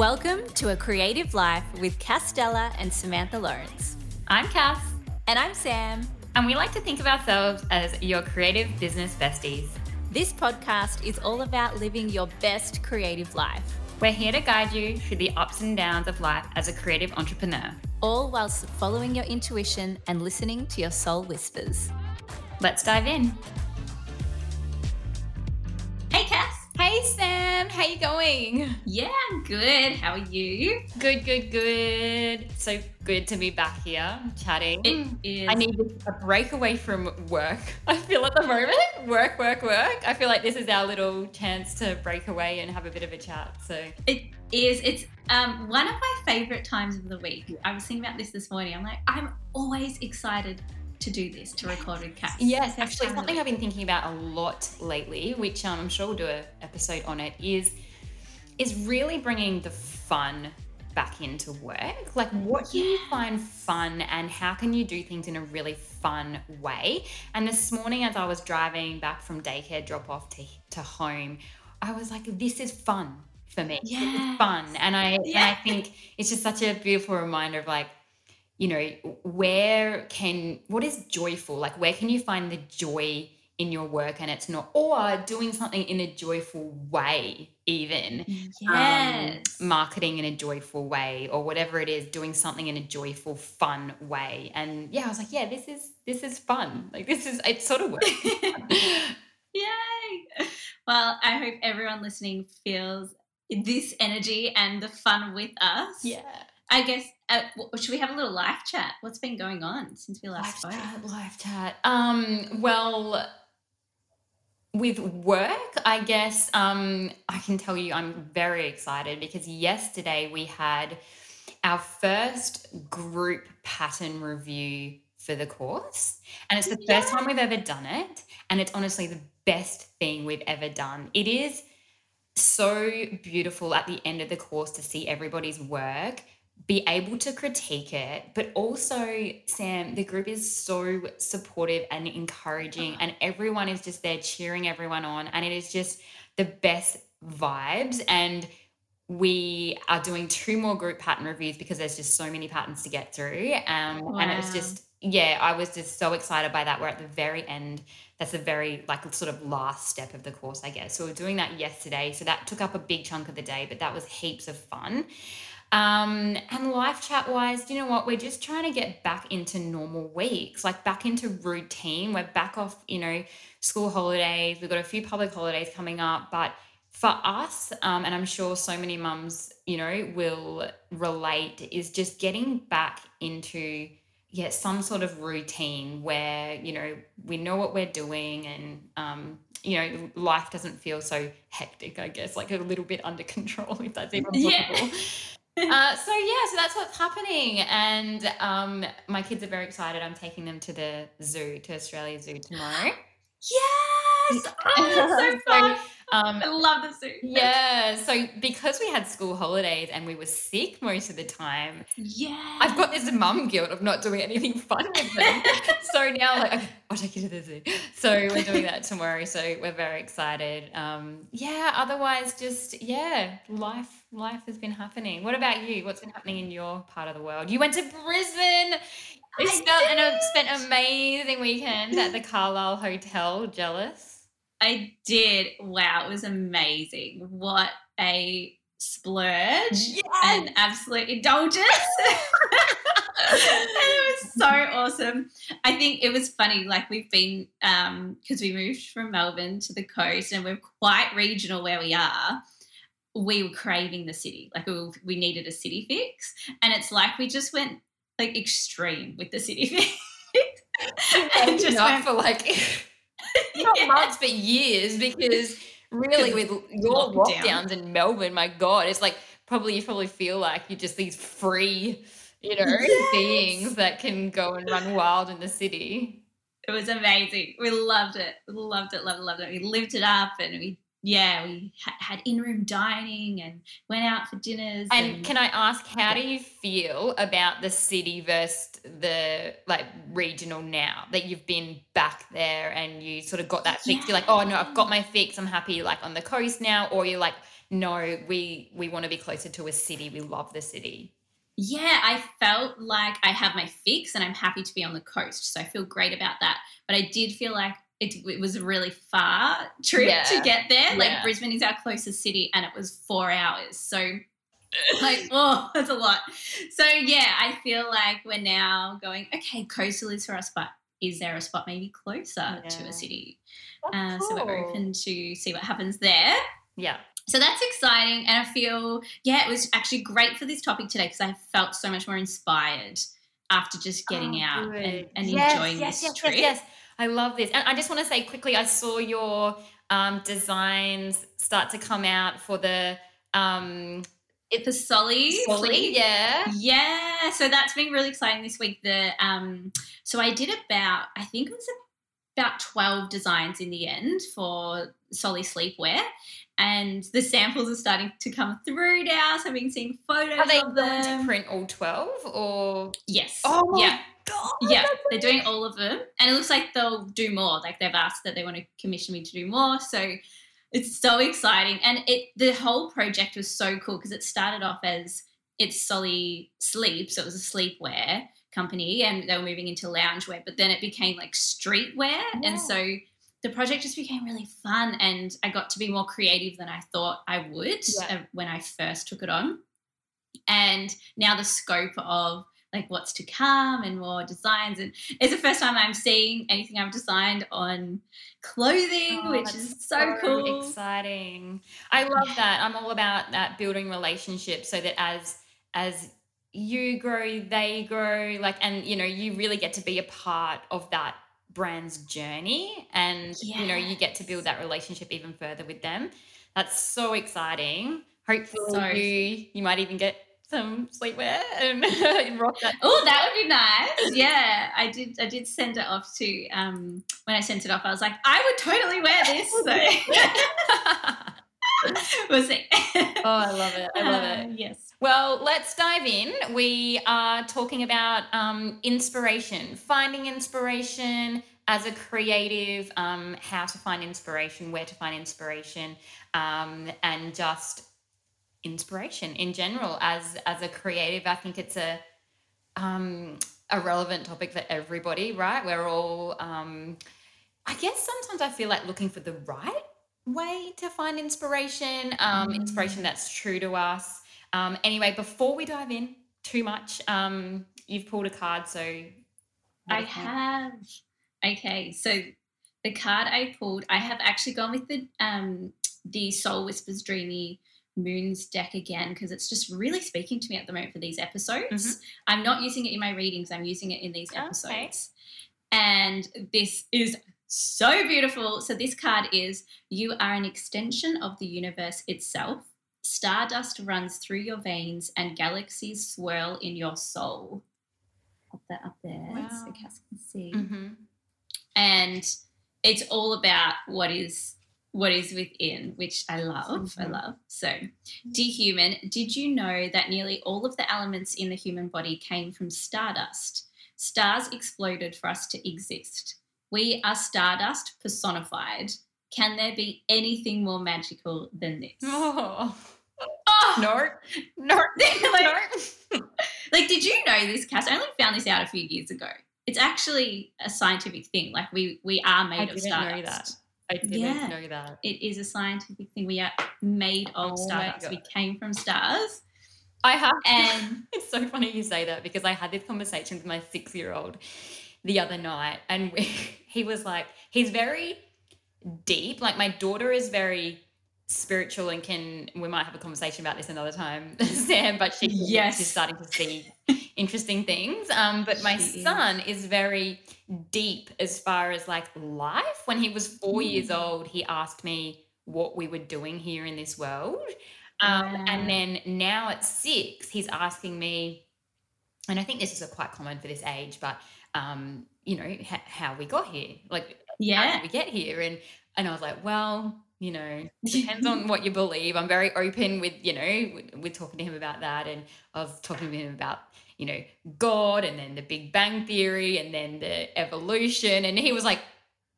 Welcome to A Creative Life with Cass Deller and Samantha Lawrence. I'm Cass. And I'm Sam. And we like to think of ourselves as your creative business besties. This podcast is all about living your best creative life. We're here to guide you through the ups and downs of life as a creative entrepreneur, all whilst following your intuition and listening to your soul whispers. Let's dive in. Hey Sam, how you going? Yeah, I'm good. How are you? Good, good, good. So good to be back here chatting. It is. I need a break away from work. I feel at the moment work, work, work. I feel like this is our little chance to break away and have a bit of a chat. So it is. It's um, one of my favorite times of the week. I was thinking about this this morning. I'm like, I'm always excited to do this, to record with Cass. Yes, actually, something I've been thinking about a lot lately, which um, I'm sure we'll do an episode on it, is is really bringing the fun back into work. Like, what do you find fun, and how can you do things in a really fun way? And this morning, as I was driving back from daycare drop off to, to home, I was like, this is fun for me. Yeah. fun. And I, yeah. and I think it's just such a beautiful reminder of like, you know, where can, what is joyful? Like, where can you find the joy in your work and it's not, or doing something in a joyful way, even? Yes. Um, marketing in a joyful way, or whatever it is, doing something in a joyful, fun way. And yeah, I was like, yeah, this is, this is fun. Like, this is, it sort of works. Yay. Well, I hope everyone listening feels this energy and the fun with us. Yeah. I guess uh, should we have a little live chat? What's been going on since we last live spoke? Chat, live chat. Um, well, with work, I guess um, I can tell you I'm very excited because yesterday we had our first group pattern review for the course, and it's the yeah. first time we've ever done it, and it's honestly the best thing we've ever done. It is so beautiful at the end of the course to see everybody's work be able to critique it, but also, Sam, the group is so supportive and encouraging, and everyone is just there cheering everyone on, and it is just the best vibes. And we are doing two more group pattern reviews because there's just so many patterns to get through. Um, wow. And it was just, yeah, I was just so excited by that. We're at the very end. That's the very, like, sort of last step of the course, I guess. So we are doing that yesterday. So that took up a big chunk of the day, but that was heaps of fun. Um, and life chat wise, you know what? We're just trying to get back into normal weeks, like back into routine. We're back off, you know, school holidays. We've got a few public holidays coming up, but for us, um, and I'm sure so many mums, you know, will relate, is just getting back into yeah some sort of routine where you know we know what we're doing and um, you know life doesn't feel so hectic. I guess like a little bit under control if that's even possible. Yeah. uh, so yeah, so that's what's happening, and um, my kids are very excited. I'm taking them to the zoo, to Australia Zoo tomorrow. Yes, oh, so fun. Um, I love the zoo. Yeah, so because we had school holidays and we were sick most of the time, yeah, I've got this mum guilt of not doing anything fun with them. so now, like, okay, I'll take you to the zoo. So we're doing that tomorrow. So we're very excited. Um, yeah. Otherwise, just yeah, life life has been happening. What about you? What's been happening in your part of the world? You went to Brisbane. You spent an, spent an amazing weekend at the Calile Hotel. Jealous? I did. Wow, it was amazing. What a splurge yes! and absolute indulgence. it was so awesome. I think it was funny. Like we've been because um, we moved from Melbourne to the coast, and we're quite regional where we are we were craving the city. Like we, we needed a city fix. And it's like we just went like extreme with the city fix. and just went, for like not yeah. months but years because really with your lockdown. lockdowns in Melbourne, my God, it's like probably you probably feel like you're just these free, you know, yes. beings that can go and run wild in the city. It was amazing. We loved it. We loved it, loved it, loved it. We lived it up and we yeah, we ha- had in-room dining and went out for dinners. And, And, can I ask, how do you feel about the city versus the like regional now that you've been back there and you sort of got that fix? You're like, oh no, I've got my fix. I'm happy like on the coast now, or you're like, no, we we want to be closer to a city. We love the city. yeah, I felt like I have my fix and I'm happy to be on the coast. So I feel great about that. But I did feel like it, it was a really far trip Yeah. to get there. Yeah. Like Brisbane is our closest city and it was four hours. So like, oh, that's a lot. So yeah, I feel like we're now going, okay, coastal is for us, but is there a spot maybe closer to a city? Uh, So we're open to see what happens there. Yeah. So that's exciting. And I feel, yeah, it was actually great for this topic today because I felt so much more inspired after just getting Oh, out and, good. and Yes, enjoying yes, this yes, trip. Yes, yes. I love this. And I just want to say quickly, I saw your um, designs start to come out for the um, a SOLI. SOLI, yeah. Yeah, so that's been really exciting this week. The um, so I did about I think it was about twelve designs in the end for SOLI sleepwear, and the samples are starting to come through now. So I've been seeing photos Are they of going to them. print all 12 or? Yes. Oh yeah. God. Yeah, they're doing all of them, and it looks like they'll do more. Like they've asked that they want to commission me to do more, so it's so exciting. And it the whole project was so cool because it started off as it's SOLI Sleep, so it was a sleepwear company, and they were moving into loungewear, but then it became like streetwear, Yeah. and so the project just became really fun, and I got to be more creative than I thought I would Yeah. uh, when I first took it on. And now the scope of like what's to come and more designs and it's the first time I'm seeing anything I've designed on clothing, Oh, which is so, cool. Exciting. I love that. I'm all about that building relationships so that as as you grow, they grow, like and you know, you really get to be a part of that brand's journey and you know, you get to build that relationship even further with them. That's so exciting. Hopefully So- you you might even get some sleepwear and rock that. Oh, that would be nice. Yeah, I did. I did send it off to. Um, when I sent it off, I was like, I would totally wear this. So we'll see. oh, I love it. I love it. Uh, yes. Well, let's dive in. We are talking about um, inspiration, finding inspiration as a creative, um, how to find inspiration, where to find inspiration, um, and just inspiration in general as as a creative. I think it's a um, a relevant topic for everybody, right? We're all, um, I guess, sometimes I feel like looking for the right way to find inspiration, um, inspiration that's true to us. Um, anyway, before we dive in too much, um, you've pulled a card, so I have. Okay, so the card I pulled, I have actually gone with the um the Soul Whispers Dreamy Moons deck again because it's just really speaking to me at the moment for these episodes. I'm not using it in my readings, I'm using it in these Okay. episodes. And this is so beautiful. So this card is you are an extension of the universe itself. Stardust runs through your veins and galaxies swirl in your soul. Pop that up there so Wow. Cass can see hmm and it's all about what is what is within which i love i Mhm. love. So dear human did you know that nearly all of the elements in the human body came from stardust? Stars exploded for us to exist. We are stardust personified. Can there be anything more magical than this? Oh. oh, No, no, like, no. like did you know this cass? I only found this out a few years ago. It's actually a scientific thing. Like we we are made I of didn't stardust know that. I didn't Yeah. know that. it is a scientific thing. We are made of Oh my stardust. We came from stars. I have, And- it's so funny you say that because I had this conversation with my six-year-old the other night, and we, he was like, he's very deep. Like my daughter is very spiritual and can. We might have a conversation about this another time, Sam. But she Yes. she's starting to see interesting things. Um, but my She son is very deep as far as like life. When he was four years Mm. old, he asked me what we were doing here in this world. Um, Wow. And then now at six, he's asking me, and I think this is quite common for this age, but um, you know, how we got here, like how Yeah. did we get here? And and I was like, well, you know depends on what you believe i'm very open with you know with, with talking to him about that and i was talking to him about you know god and then the big bang theory and then the evolution and he was like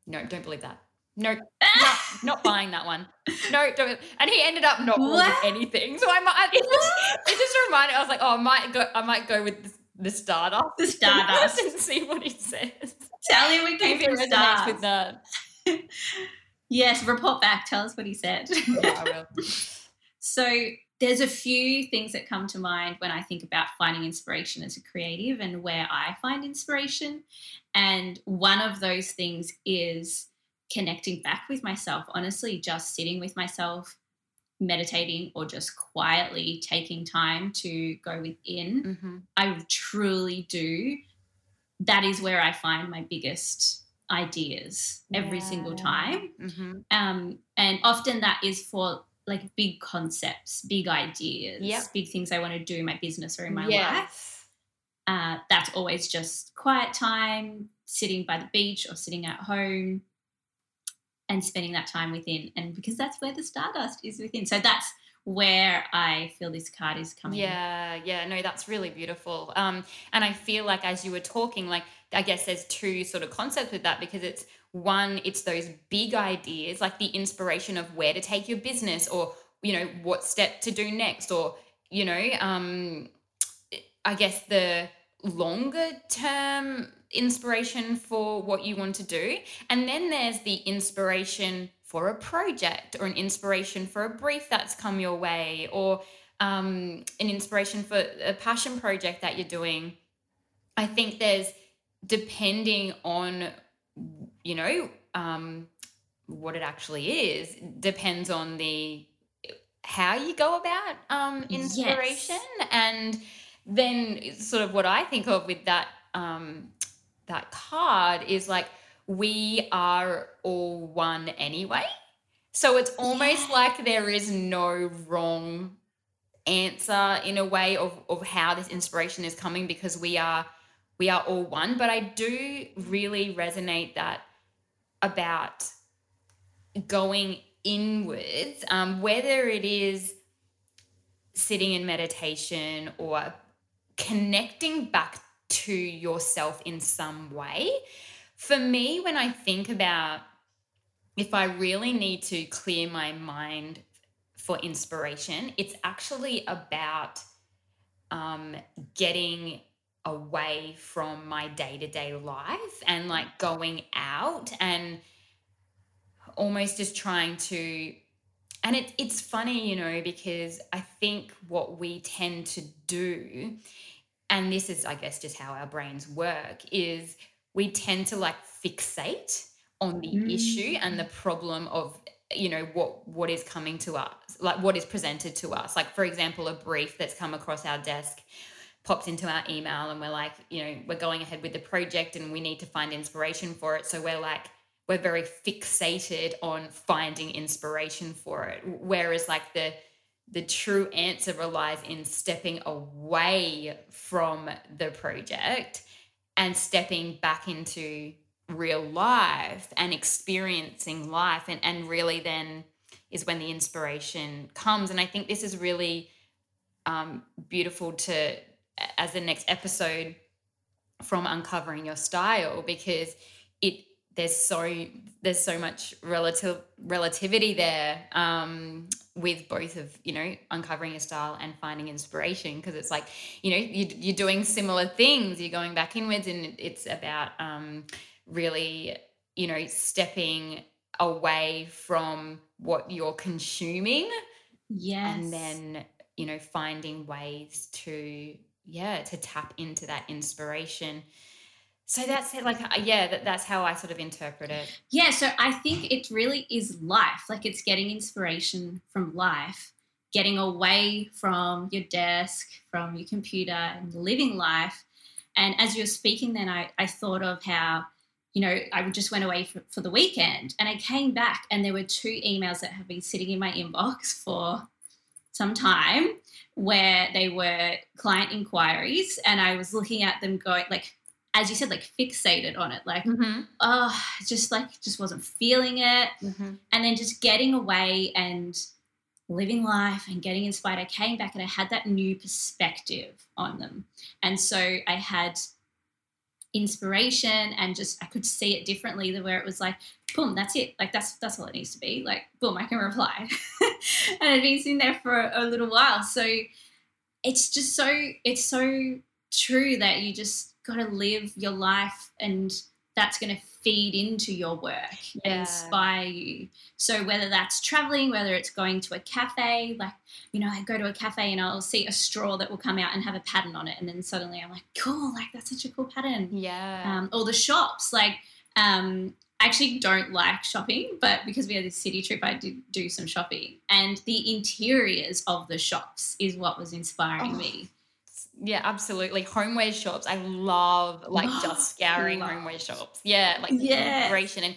no don't believe that no, not, not buying that one. No, don't. And he ended up not buying anything. So I might. It just, it just reminded. I was like, oh, I might go. I might go with the, the Stardust. The Stardust. and see what he says. Tell him we came from stars. with that. yes, report back. Tell us what he said. Yeah, I will. So there's a few things that come to mind when I think about finding inspiration as a creative and where I find inspiration. And one of those things is connecting back with myself, honestly, just sitting with myself, meditating, or just quietly taking time to go within. Mm-hmm. I truly do. That is where I find my biggest ideas every Yeah. single time. Mm-hmm. Um, and often that is for like big concepts, big ideas, Yep. big things I want to do in my business or in my life. Uh, that's always just quiet time, sitting by the beach or sitting at home and spending that time within. And because that's where the stardust is within. So that's where I feel this card is coming. Yeah, yeah, no, that's really beautiful. Um, and I feel like as you were talking, like I guess there's two sort of concepts with that because it's one, it's those big ideas, like the inspiration of where to take your business or you know what step to do next, or you know, um, I guess the longer term inspiration for what you want to do, and then there's the inspiration for a project or an inspiration for a brief that's come your way or um, an inspiration for a passion project that you're doing. I think there's depending on you know um, what it actually is depends on the how you go about um, Yes. inspiration and then sort of what I think of with that um, that card is like we are all one anyway. So it's almost Yeah. like there is no wrong answer in a way of, of how this inspiration is coming because we are we are all one. But I do really resonate that about going inwards, um, whether it is sitting in meditation or connecting back to yourself in some way. For me, when I think about if I really need to clear my mind for inspiration, it's actually about um, getting away from my day to day life and like going out and almost just trying to. And it, it's funny, you know, because I think what we tend to do, and this is, I guess, just how our brains work, is we tend to like fixate on the Mm. issue and the problem of you know what what is coming to us like what is presented to us like for example a brief that's come across our desk pops into our email and we're like you know we're going ahead with the project and we need to find inspiration for it. So we're like we're very fixated on finding inspiration for it. Whereas like the the true answer relies in stepping away from the project and stepping back into real life and experiencing life. And, and really then is when the inspiration comes. And i think this is really um, beautiful to as the next episode from uncovering your style because it there's so there's so much relative relativity there um, with both of you know uncovering your style and finding inspiration because it's like you know you, you're doing similar things you're going back inwards and it's about um, really you know stepping away from what you're consuming Yes. and then you know finding ways to yeah to tap into that inspiration so that's it like uh, yeah that, that's how i sort of interpret it Yeah, so I think it really is life. Like it's getting inspiration from life, getting away from your desk, from your computer, and living life. And as you're speaking, then I, I thought of how, you know, I just went away for, for the weekend and I came back and there were two emails that have been sitting in my inbox for some time where they were client inquiries and I was looking at them going like as you said, like fixated on it, like Mm-hmm. oh, just like just wasn't feeling it, Mm-hmm. and then just getting away and living life and getting inspired. I came back and I had that new perspective on them, and so I had inspiration and just I could see it differently. The where it was like, boom, that's it. Like that's that's all it needs to be. Like boom, I can reply, and I'd been sitting there for a little while, so it's just so it's so true that you just got to live your life and that's to feed into your work and Yeah. inspire you so whether that's traveling whether it's going to a cafe like you know i go to a cafe and i'll see a straw that will come out and have a pattern on it and then suddenly i'm like cool like that's such a cool pattern Yeah. um, or the shops like um, I actually don't like shopping, but because we had this city trip, I did do some shopping. And the interiors of the shops is what was inspiring Oh, me. Yeah, absolutely. Homeware shops. I love like just scouring Love. homeware shops. Yeah, like the Yes. inspiration. And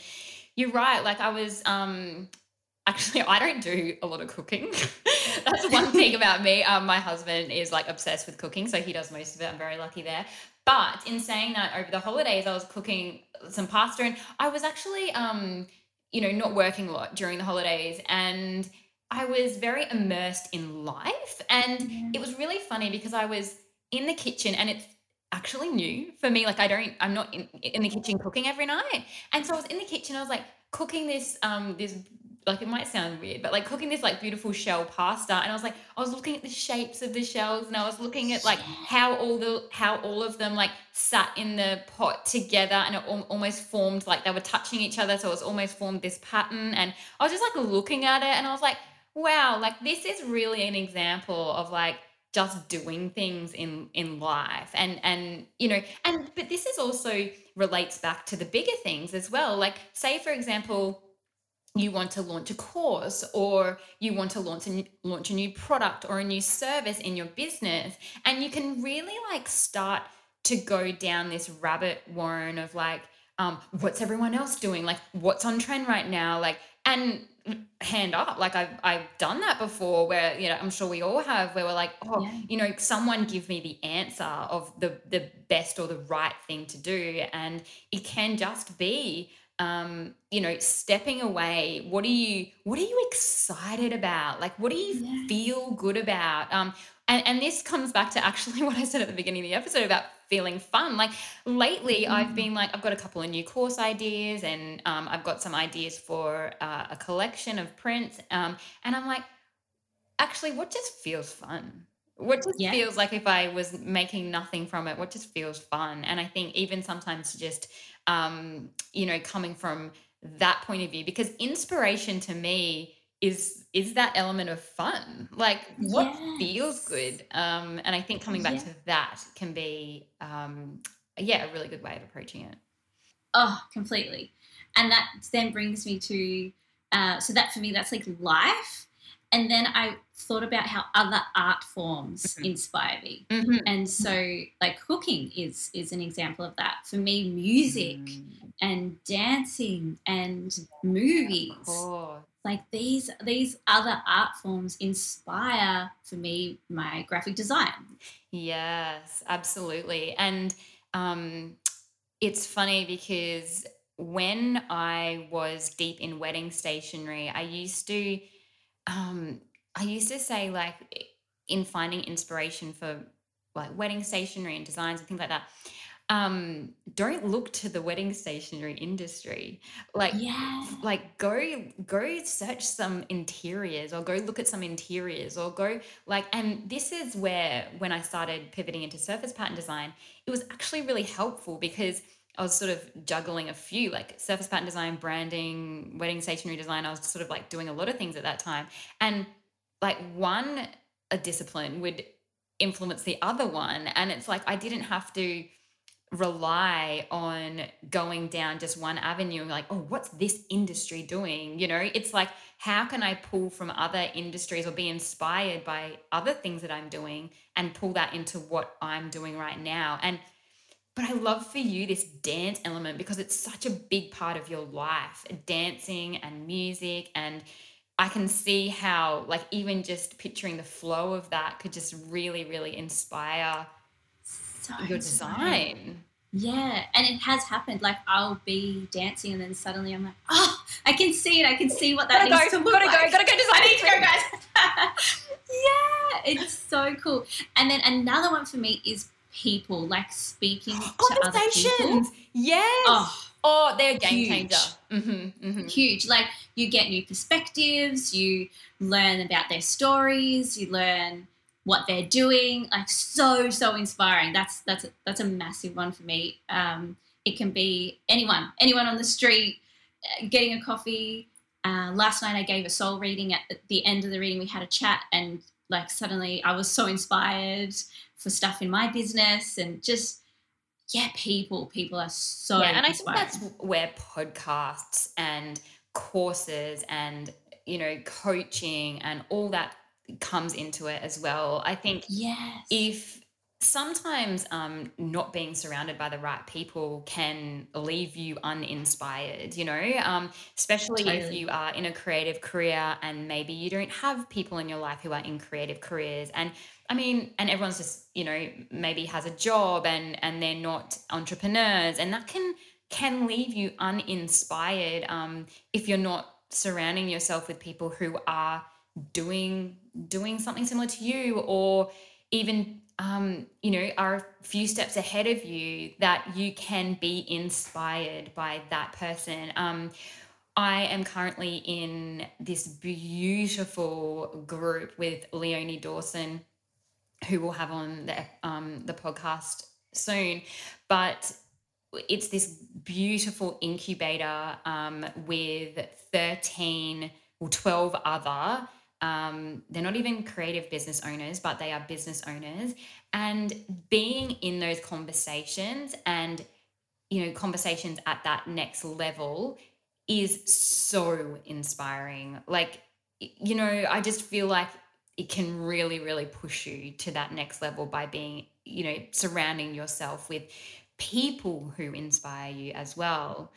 you're right. Like I was um actually I don't do a lot of cooking. That's one thing about me. Um my husband is like obsessed with cooking, so he does most of it. I'm very lucky there. But in saying that, over the holidays I was cooking some pasta and I was actually um you know not working a lot during the holidays and I was very immersed in life and it was really funny because I was in the kitchen and it's actually new for me. Like I don't, I'm not in, in the kitchen cooking every night. And so I was in the kitchen, I was like cooking this, um, this, like it might sound weird, but like cooking this like beautiful shell pasta. And I was like, I was looking at the shapes of the shells and I was looking at like how all the, how all of them like sat in the pot together and it al- almost formed like they were touching each other. So it almost formed this pattern. And I was just like looking at it and I was like, wow, like this is really an example of like just doing things in in life. And and you know and but this is also relates back to the bigger things as well. Like say for example you want to launch a course or you want to launch a launch a new product or a new service in your business and you can really like start to go down this rabbit warren of like um, what's everyone else doing? Like what's on trend right now? Like and hand up. Like I've, I've done that before where you know i'm sure we all have where we're like oh Yeah. you know someone give me the answer of the the best or the right thing to do. And it can just be um you know stepping away. What are you what are you excited about? Like what do you Yeah. feel good about? Um and, and this comes back to actually what i said at the beginning of the episode about feeling fun like lately i've Mm. been like i've got a couple of new course ideas and um, i've got some ideas for uh, a collection of prints um, and i'm like actually what just feels fun what just Yeah. feels like if i was making nothing from it what just feels fun and i think even sometimes just um, you know coming from that point of view because inspiration to me is is that element of fun like what feels good um and i think coming back Yeah. to that can be um yeah a really good way of approaching it Oh, completely. And that then brings me to uh, so that for me that's like life. And then I thought about how other art forms Mhm. inspire me. mm-hmm. And so like cooking is is an example of that. For me, music Mm, and dancing and movies. Like these these other art forms inspire for me my graphic design. Yes, absolutely. And um, it's funny because when I was deep in wedding stationery, I used to, um, I used to say like in finding inspiration for like wedding stationery and designs and things like that. Um, don't look to the wedding stationery industry. Like Yeah. like go go search some interiors or go look at some interiors or go like and this is where when i started pivoting into surface pattern design it was actually really helpful because i was sort of juggling a few like surface pattern design branding wedding stationery design i was sort of like doing a lot of things at that time and like one a discipline would influence the other one and it's like i didn't have to rely on going down just one avenue and like, oh, what's this industry doing? You know, it's like, how can I pull from other industries or be inspired by other things that I'm doing and pull that into what I'm doing right now? And but I love for you this dance element because it's such a big part of your life, dancing and music and I can see how like even just picturing the flow of that could just really really inspire So your design. Yeah, and it has happened. Like I'll be dancing, and then suddenly I'm like, oh, I can see it. I can see what that gotta needs go, to look gotta like. go, gotta go design I need to go, guys. yeah, it's so cool. And then another one for me is people, like speaking to other people. Conversations. Yes. Oh, Oh, they're a game Huge. changer. Mm-hmm, mm-hmm. huge. Like you get new perspectives, you learn about their stories, you learn what they're doing. Like so, so inspiring. That's that's a, that's a massive one for me. Um, it can be anyone, anyone on the street, uh, getting a coffee. Uh, last night I gave a soul reading. At the end of the reading, we had a chat, and like suddenly I was so inspired for stuff in my business, and just yeah, people, people are so yeah, and I think that's where podcasts and courses and you know coaching and all that comes into it as well. I think yes, if sometimes um, not being surrounded by the right people can leave you uninspired, you know, um, especially if you are in a creative career and maybe you don't have people in your life who are in creative careers. And I mean, and everyone's just, you know, maybe has a job and and they're not entrepreneurs, and that can can leave you uninspired um, if you're not surrounding yourself with people who are doing doing something similar to you or even um, you know are a few steps ahead of you that you can be inspired by that person. Um, i am currently in this beautiful group with leonie dawson who we'll have on the um, the podcast soon. But it's this beautiful incubator um, with 13 or 12 other um, they're not even creative business owners but they are business owners. And being in those conversations and you know conversations at that next level is so inspiring. Like you know i just feel like it can really really push you to that next level by being you know surrounding yourself with people who inspire you as well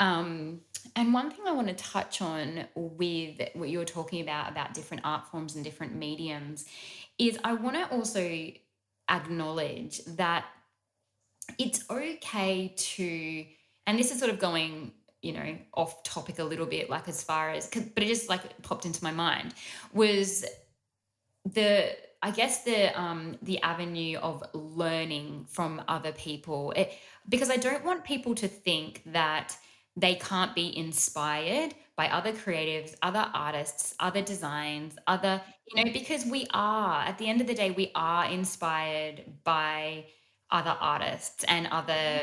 um, and one thing I want to touch on with what you were talking about about different art forms and different mediums is I want to also acknowledge that it's okay to, and this is sort of going, you know, off topic a little bit, like as far as, but it just like popped into my mind was the I guess the um the avenue of learning from other people. It, because I don't want people to think that they can't be inspired by other creatives, other artists, other designs, other you know because we are at the end of the day we are inspired by other artists and other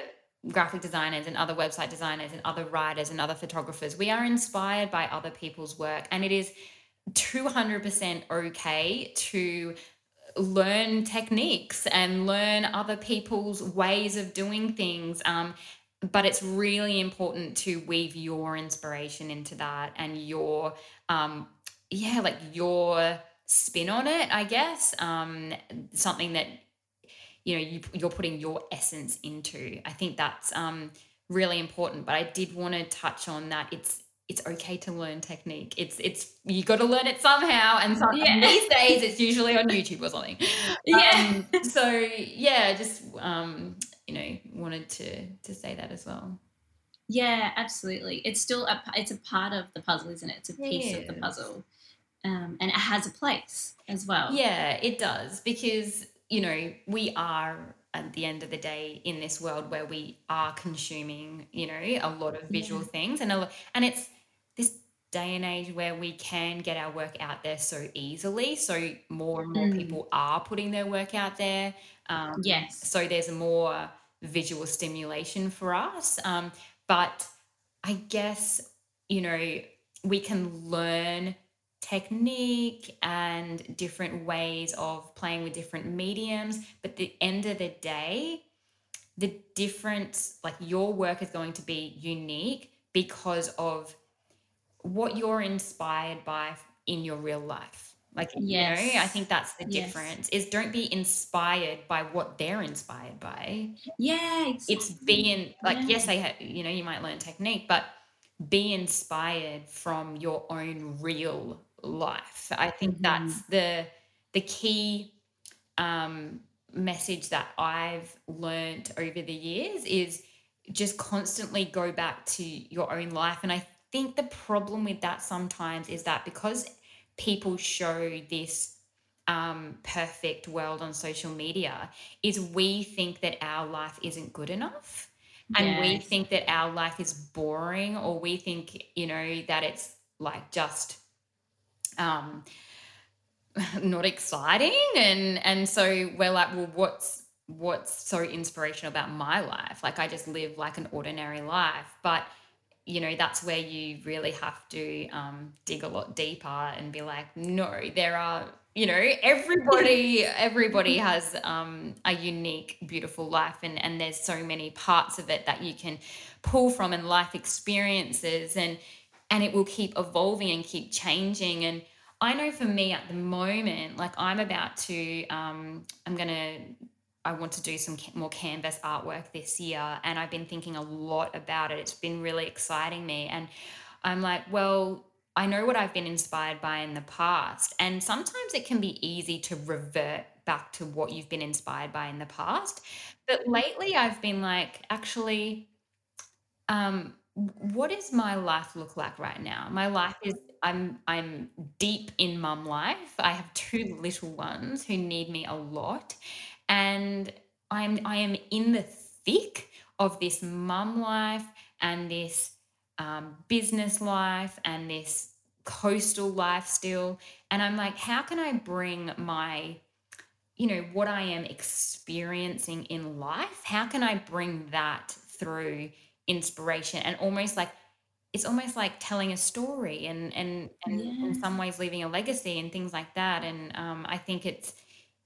graphic designers and other website designers and other writers and other photographers. We are inspired by other people's work and it is 200% okay to learn techniques and learn other people's ways of doing things um, but it's really important to weave your inspiration into that and your um, yeah like your spin on it i guess um, something that you know you, you're putting your essence into i think that's um, really important but i did want to touch on that it's it's okay to learn technique. It's it's you got to learn it somehow, and some, Yeah. these days it's usually on YouTube or something. Yeah. Um, so yeah, just um, you know, wanted to to say that as well. Yeah, absolutely. It's still a it's a part of the puzzle, isn't it? It's a piece of the puzzle, um, and it has a place as well. Yeah, it does because you know we are at the end of the day in this world where we are consuming you know a lot of visual things and a, lo- and it's this day and age where we can get our work out there so easily so more and more Mm. people are putting their work out there um, Yes. so there's a more visual stimulation for us. Um, but i guess you know we can learn technique and different ways of playing with different mediums but the end of the day the difference like your work is going to be unique because of what you're inspired by in your real life like you know i think that's the Yes. difference is don't be inspired by what they're inspired by Yeah, it's being like Yeah. yes they ha- you know you might learn technique but be inspired from your own real life i think Mhm. that's the the key um message that I've learned over the years is just constantly go back to your own life. And I think the problem with that sometimes is that because people show this um, perfect world on social media, is we think that our life isn't good enough. And we think that our life is boring, or we think, you know, that it's like just um not exciting. And and so we're like well what's what's so inspirational about my life? Like i just live like an ordinary life. But you know that's where you really have to um, dig a lot deeper and be like no there are you know everybody everybody has um, a unique beautiful life and and there's so many parts of it that you can pull from and life experiences and and it will keep evolving and keep changing. And i know for me at the moment like i'm about to um, i'm gonna i want to do some more canvas artwork this year and i've been thinking a lot about it. It's been really exciting me and i'm like well i know what i've been inspired by in the past and sometimes it can be easy to revert back to what you've been inspired by in the past. But lately i've been like actually um what does my life look like right now? My life is i'm i'm deep in mum life. I have two little ones who need me a lot and i'm i am in the thick of this mum life and this um, business life and this coastal life still. And i'm like how can i bring my you know what i am experiencing in life how can i bring that through inspiration? And almost like it's almost like telling a story and and, and in some ways leaving a legacy and things like that. And um, i think it's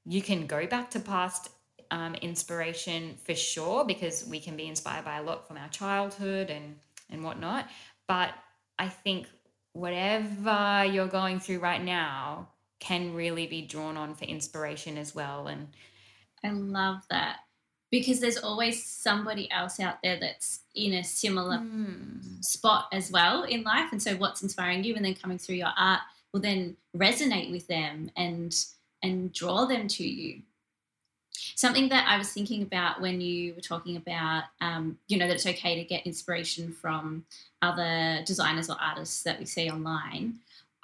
you can go back to past um, inspiration for sure because we can be inspired by a lot from our childhood and and whatnot but i think whatever you're going through right now can really be drawn on for inspiration as well and I love that because there's always somebody else out there that's in a similar Mm. spot as well in life. And so what's inspiring you and then coming through your art will then resonate with them and and draw them to you. Something that I was thinking about when you were talking about, um, you know, that it's okay to get inspiration from other designers or artists that we see online.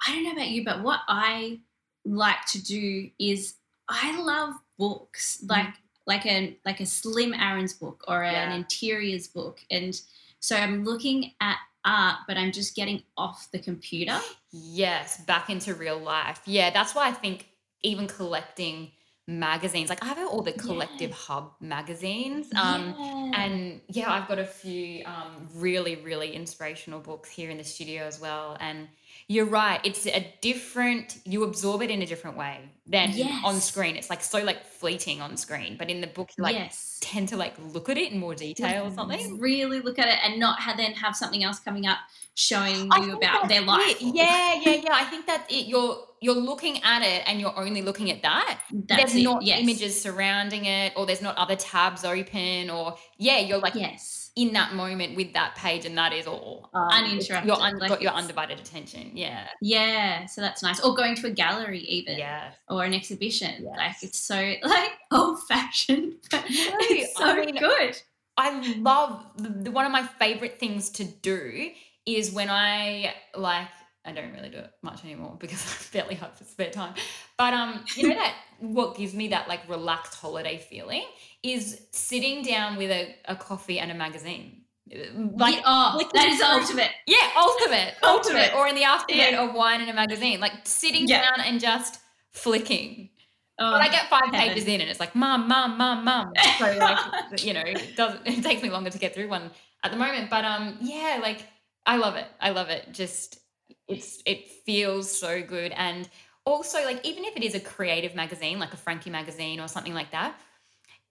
I don't know about you, but what I like to do is I love books, Mm. like like a like a Slim Aarons book or an Yeah. interiors book, and so I'm looking at art, but I'm just getting off the computer. Yes, back into real life. Yeah, that's why I think even collecting magazines, like I have all the collective Yeah. hub magazines. Um, yeah. and yeah, I've got a few um, really, really inspirational books here in the studio as well. And you're right, it's a different, you absorb it in a different way than on screen. It's like so like fleeting on screen, but in the book, you like yes. tend to like look at it in more detail or something. Really look at it and not have, then have something else coming up showing I you about their life. it. Yeah, yeah, yeah. I think that's it. You're you're looking at it and you're only looking at that. That's there's it. not yes. images surrounding it, or there's not other tabs open, or yeah, you're like Yes. in that moment with that page, and that is all. Um, Uninterrupted, You're un- like got your undivided attention. Yeah, Yeah. So that's nice. Or going to a gallery even. yeah. Or an exhibition. Yes. Like it's so like old fashioned, but it's so I mean, good. I love the, one of my favorite things to do is when I like I don't really do it much anymore because I barely have the spare time. But um, you know that what gives me that like relaxed holiday feeling is sitting down with a, a coffee and a magazine. Like Yeah, oh, that is ultimate. yeah, ultimate, ultimate, Ultimate. or in the afternoon, Yeah. a wine and a magazine, like sitting Yeah. down and just flicking. Oh, But I get five heaven. pages in, and it's like, mum, mum, mum, mum. So like, you know, it doesn't. It takes me longer to get through one at the moment. But um, yeah, like I love it. I love it. Just it's it feels so good, and also like even if it is a creative magazine, like a Frankie magazine or something like that,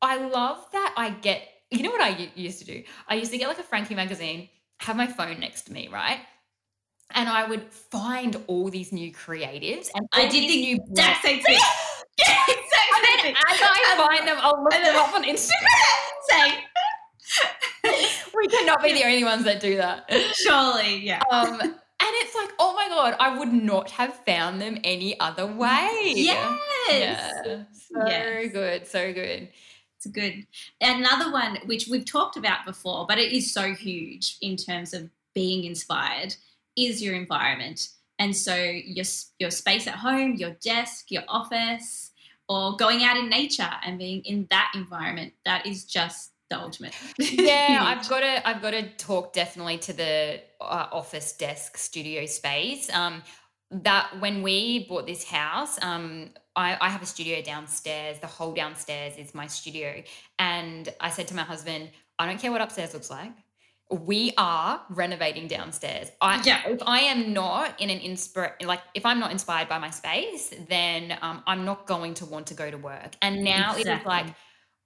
I love that I get. You know what I used to do? I used to get like a Frankie magazine, have my phone next to me, right? And I would find all these new creatives and I did the new exact same thing. yeah, exact and same then thing. as I find them, I'll look them up on Instagram. Same. we cannot be the only ones that do that. Surely, yeah. Um, and it's like, oh my god, I would not have found them any other way. Yes. Yeah. So Yes. good, so good. It's good. Another one which we've talked about before, but it is so huge in terms of being inspired, is your environment. And so your your space at home, your desk, your office, or going out in nature and being in that environment, that is just the ultimate. yeah i've got to i've got to talk definitely to the uh, office desk studio space. Um that when we bought this house um I, I have a studio downstairs. The whole downstairs is my studio. And i said to my husband i don't care what upstairs looks like we are renovating downstairs i Yeah. if i am not in an inspire like if i'm not inspired by my space then um, i'm not going to want to go to work and now it is like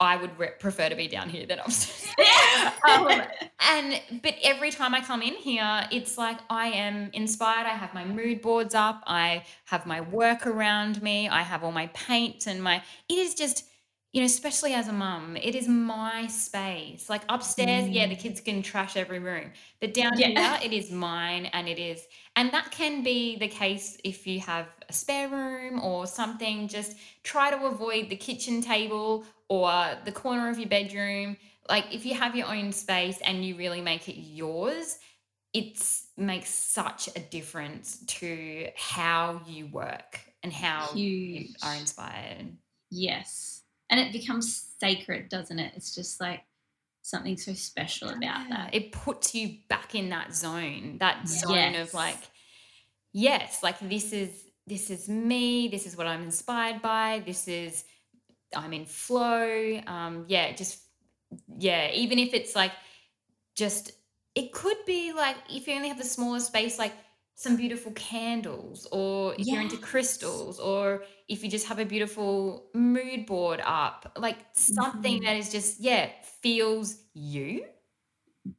I would re- prefer to be down here than upstairs. Yeah. um, and but every time I come in here, it's like I am inspired. I have my mood boards up. I have my work around me. I have all my paint and my. It is just, you know, especially as a mum, it is my space. Like upstairs, yeah, the mm. kids can trash every room, but down Yeah. here, it is mine, and it is, and that can be the case if you have a spare room or something. Just try to avoid the kitchen table or the corner of your bedroom like if you have your own space and you really make it yours it makes such a difference to how you work and how you are inspired Yes. And it becomes sacred, doesn't it? It's just like something so special about that. it puts you back in that zone that zone of like yes like this is this is me this is what i'm inspired by this is i'm in flow um yeah just yeah even if it's like just it could be like if you only have the smallest space like some beautiful candles or if you're into crystals or if you just have a beautiful mood board up like something Mhm. that is just yeah feels you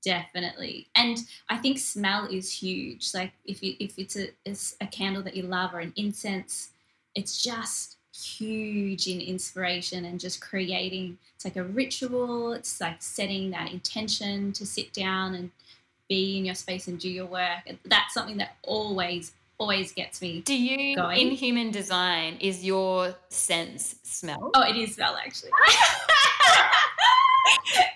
Definitely. And I think smell is huge. Like if you if it's a it's a candle that you love or an incense, it's just huge in inspiration and just creating it's like a ritual. It's like setting that intention to sit down and be in your space and do your work. That's something that always always gets me. Do you, going. in human design, is your sense smell? Oh, it is smell actually.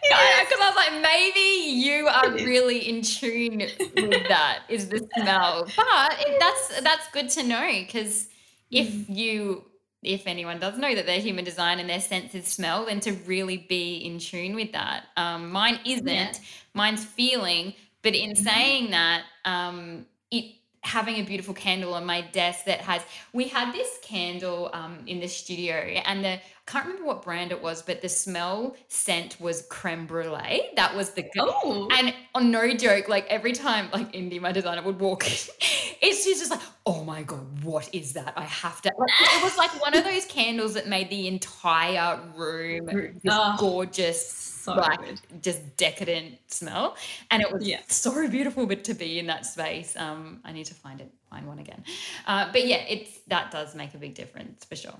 Because I was like, maybe you are really in tune with that. Is the smell? But it, that's that's good to know because if Mm. you, if anyone does know that they're human design and their sense is smell, then to really be in tune with that. Um, mine isn't. Yeah. Mine's feeling. But in Mhm. saying that, um, it having a beautiful candle on my desk that has we had this candle um, in the studio and the can't remember what brand it was but the smell scent was creme brulee. That was the Oh, and on no joke like every time like Indy my designer would walk in it's she's just like oh my god what is that? I have to like, it was like one of those candles that made the entire room this Oh. gorgeous so like good. just decadent smell. And it was Yeah. so beautiful but to be in that space um i need to find it find one again. Uh, but yeah it's that does make a big difference for sure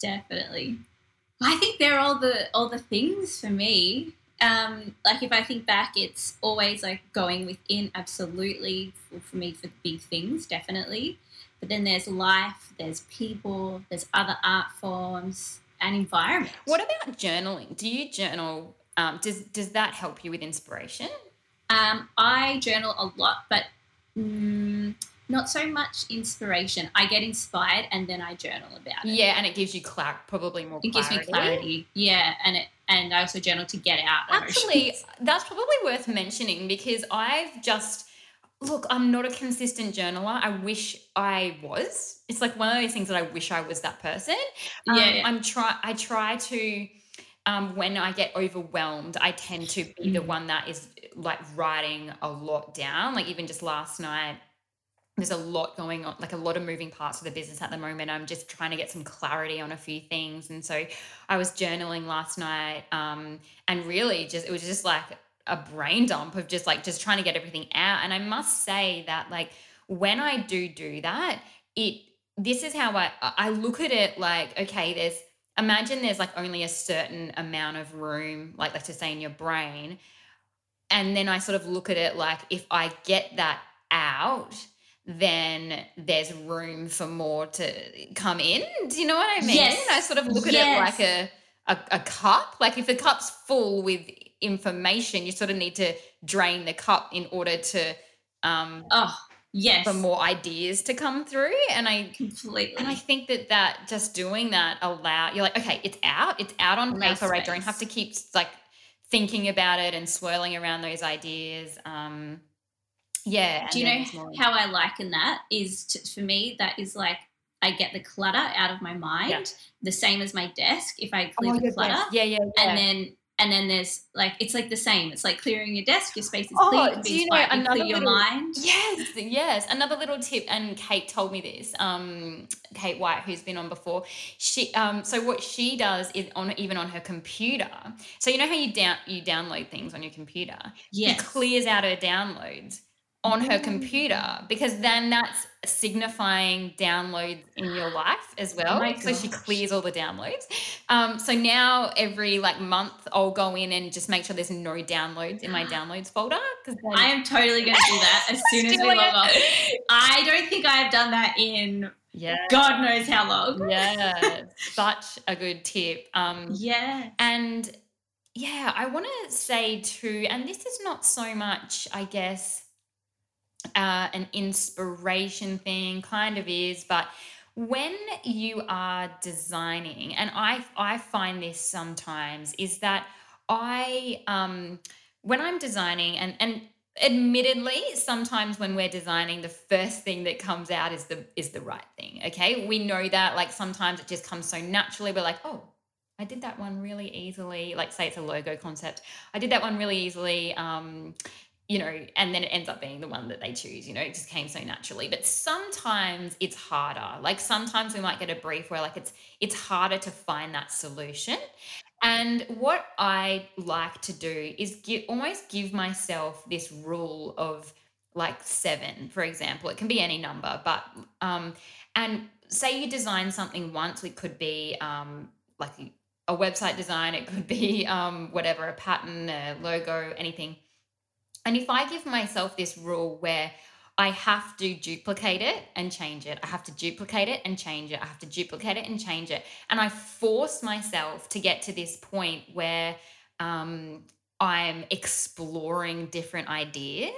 Definitely. I think they're all the all the things for me. Um, like if I think back, it's always like going within. Absolutely for, for me for big things, definitely. But then there's life, there's people, there's other art forms and environment. what about journaling do you journal um, does does that help you with inspiration Um, I journal a lot, but mm, not so much inspiration. I get inspired and then I journal about it. yeah and it gives you clar- probably more It gives me clarity. Yeah, and it and I also journal to get out. Actually, emotions. that's probably worth mentioning because I've just look, I'm not a consistent journaler. I wish I was. It's like one of those things that I wish I was that person. Um, yeah. I'm try I try to um, when I get overwhelmed, I tend to be the Mm. one that is like writing a lot down. Like even just last night, there's a lot going on, like a lot of moving parts of the business at the moment. I'm just trying to get some clarity on a few things. And so I was journaling last night um, and really just, it was just like a brain dump of just like, just trying to get everything out. And I must say that like when I do do that, it, this is how I, I look at it like, okay, there's, imagine there's like only a certain amount of room, like let's just say in your brain. And then I sort of look at it like if I get that out, then there's room for more to come in. Do you know what I mean? Yes. I sort of look at Yes. it like a, a a cup. Like if the cup's full with information, you sort of need to drain the cup in order to um Oh, yes. for more ideas to come through. And I completely. and I think that that just doing that allow you're like, okay, it's out, it's out on paper. I don't have to keep like thinking about it and swirling around those ideas. Um, yeah. Do you know how I liken that? Is to, for me that is like I get the clutter out of my mind. Yeah. The same as my desk. If I clear Oh, the clutter, desk. Yeah, yeah, yeah. and then and then there's like it's like the same. It's like clearing your desk. Your space is Oh, clear. You do you know inspired. You another clear your little- mind. Yes, yes. Another little tip, and Kate told me this. Um, Kate White, who's been on before, she um, so what she does is on even on her computer. So you know how you down you download things on your computer. Yes. She clears out her downloads on her Mm. computer because then that's signifying downloads in your life as well. Oh so she clears all the downloads. Um, so now every like month I'll go in and just make sure there's no downloads in my downloads folder I am totally going to do that as soon as we log off. I don't think I've done that in Yeah. God knows how long. Yeah, such a good tip. Um, Yeah. and yeah, I want to say too, and this is not so much, I guess, uh, an inspiration thing, kind of is, but when you are designing, and I I find this sometimes is that I um when I'm designing and and admittedly sometimes when we're designing the first thing that comes out is the is the right thing okay we know that like sometimes it just comes so naturally we're like oh I did that one really easily. Like, say it's a logo concept. I did that one really easily. Um, you know, and then it ends up being the one that they choose. You know, it just came so naturally. But sometimes it's harder. Like sometimes we might get a brief where like it's it's harder to find that solution. And what I like to do is give almost give myself this rule of like seven, for example. It can be any number, but um, and say you design something once, it could be um, like a website design, it could be um, whatever, a pattern, a logo, anything. And if I give myself this rule where I have to duplicate it and change it, I have to duplicate it and change it, I have to duplicate it and change it, and I force myself to get to this point where um, I'm exploring different ideas,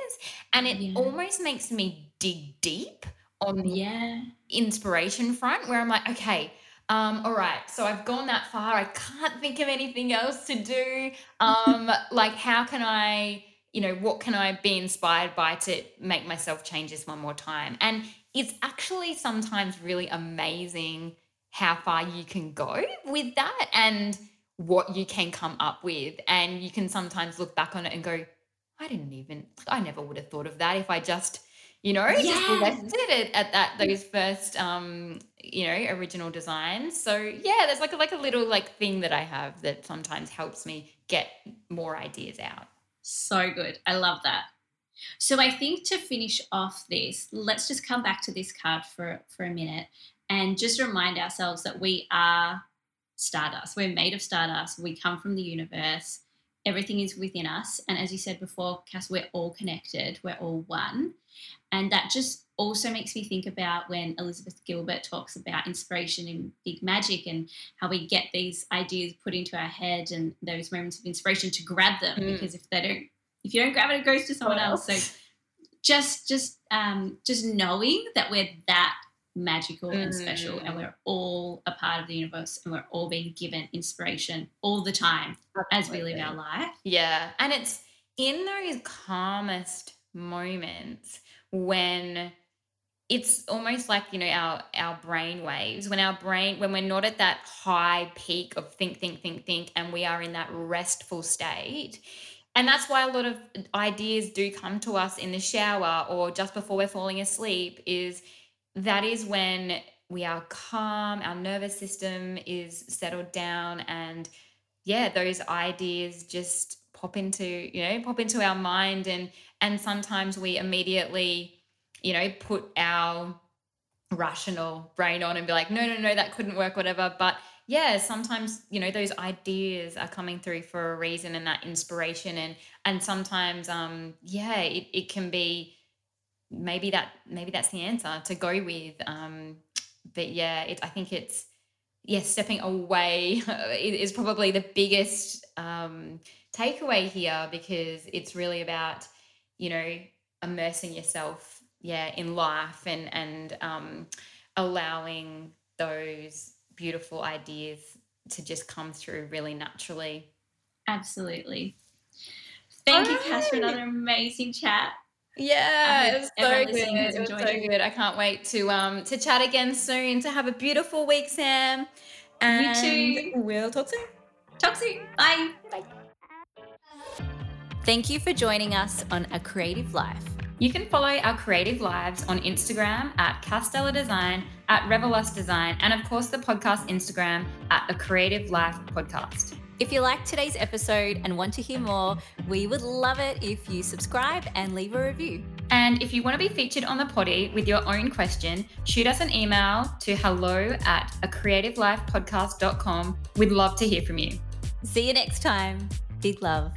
and it Yeah. almost makes me dig deep on the Yeah. inspiration front where I'm like, okay, um, all right, so I've gone that far. I can't think of anything else to do. Um, like, how can I, you know, what can I be inspired by to make myself change this one more time? And it's actually sometimes really amazing how far you can go with that and what you can come up with. And you can sometimes look back on it and go, I didn't even, I never would have thought of that if I just, you know, just Yes. left it at, at that those first um, you know, original designs. So yeah, there's like a like a little like thing that I have that sometimes helps me get more ideas out. So good. I love that. So I think to finish off this, let's just come back to this card for for a minute and just remind ourselves that we are stardust. We're made of stardust. We come from the universe. Everything is within us. And as you said before, Cass, we're all connected. We're all one. And that just also makes me think about when Elizabeth Gilbert talks about inspiration in big magic and how we get these ideas put into our head and those moments of inspiration to grab them Mm. because if they don't if you don't grab it it goes to someone else. So just just um just knowing that we're that magical and special and Mm. we're all a part of the universe and we're all being given inspiration all the time as we live our life. Yeah. And it's in those calmest moments when it's almost like, you know, our our brain waves, when our brain when we're not at that high peak of think, think, think, think, and we are in that restful state. And that's why a lot of ideas do come to us in the shower or just before we're falling asleep is that is when we are calm, our nervous system is settled down and yeah, those ideas just pop into, you know, pop into our mind and and sometimes we immediately, you know, put our rational brain on and be like, no, no, no, that couldn't work, whatever. But yeah, sometimes, you know, those ideas are coming through for a reason and that inspiration and and sometimes um yeah, it, it can be maybe that maybe that's the answer to go with. Um, but yeah, it, I think it's yes, stepping away is probably the biggest um, takeaway here because it's really about you know immersing yourself yeah in life and and um, allowing those beautiful ideas to just come through really naturally. Absolutely. Thank you, Cass, for another amazing chat. Yeah, it was so good. It was so it. good. I can't wait to um to chat again soon. To have a beautiful week, Sam. And you too. We'll talk soon. Talk soon. Bye. Bye. Thank you for joining us on A Creative Life. You can follow our creative lives on Instagram at Cass Deller Design, at Reverlust Design, and of course the podcast Instagram at A Creative Life Podcast. If you liked today's episode and want to hear more, we would love it if you subscribe and leave a review. And if you want to be featured on the potty with your own question, shoot us an email to hello at a creativelifepodcast.com. We'd love to hear from you. See you next time. Big love.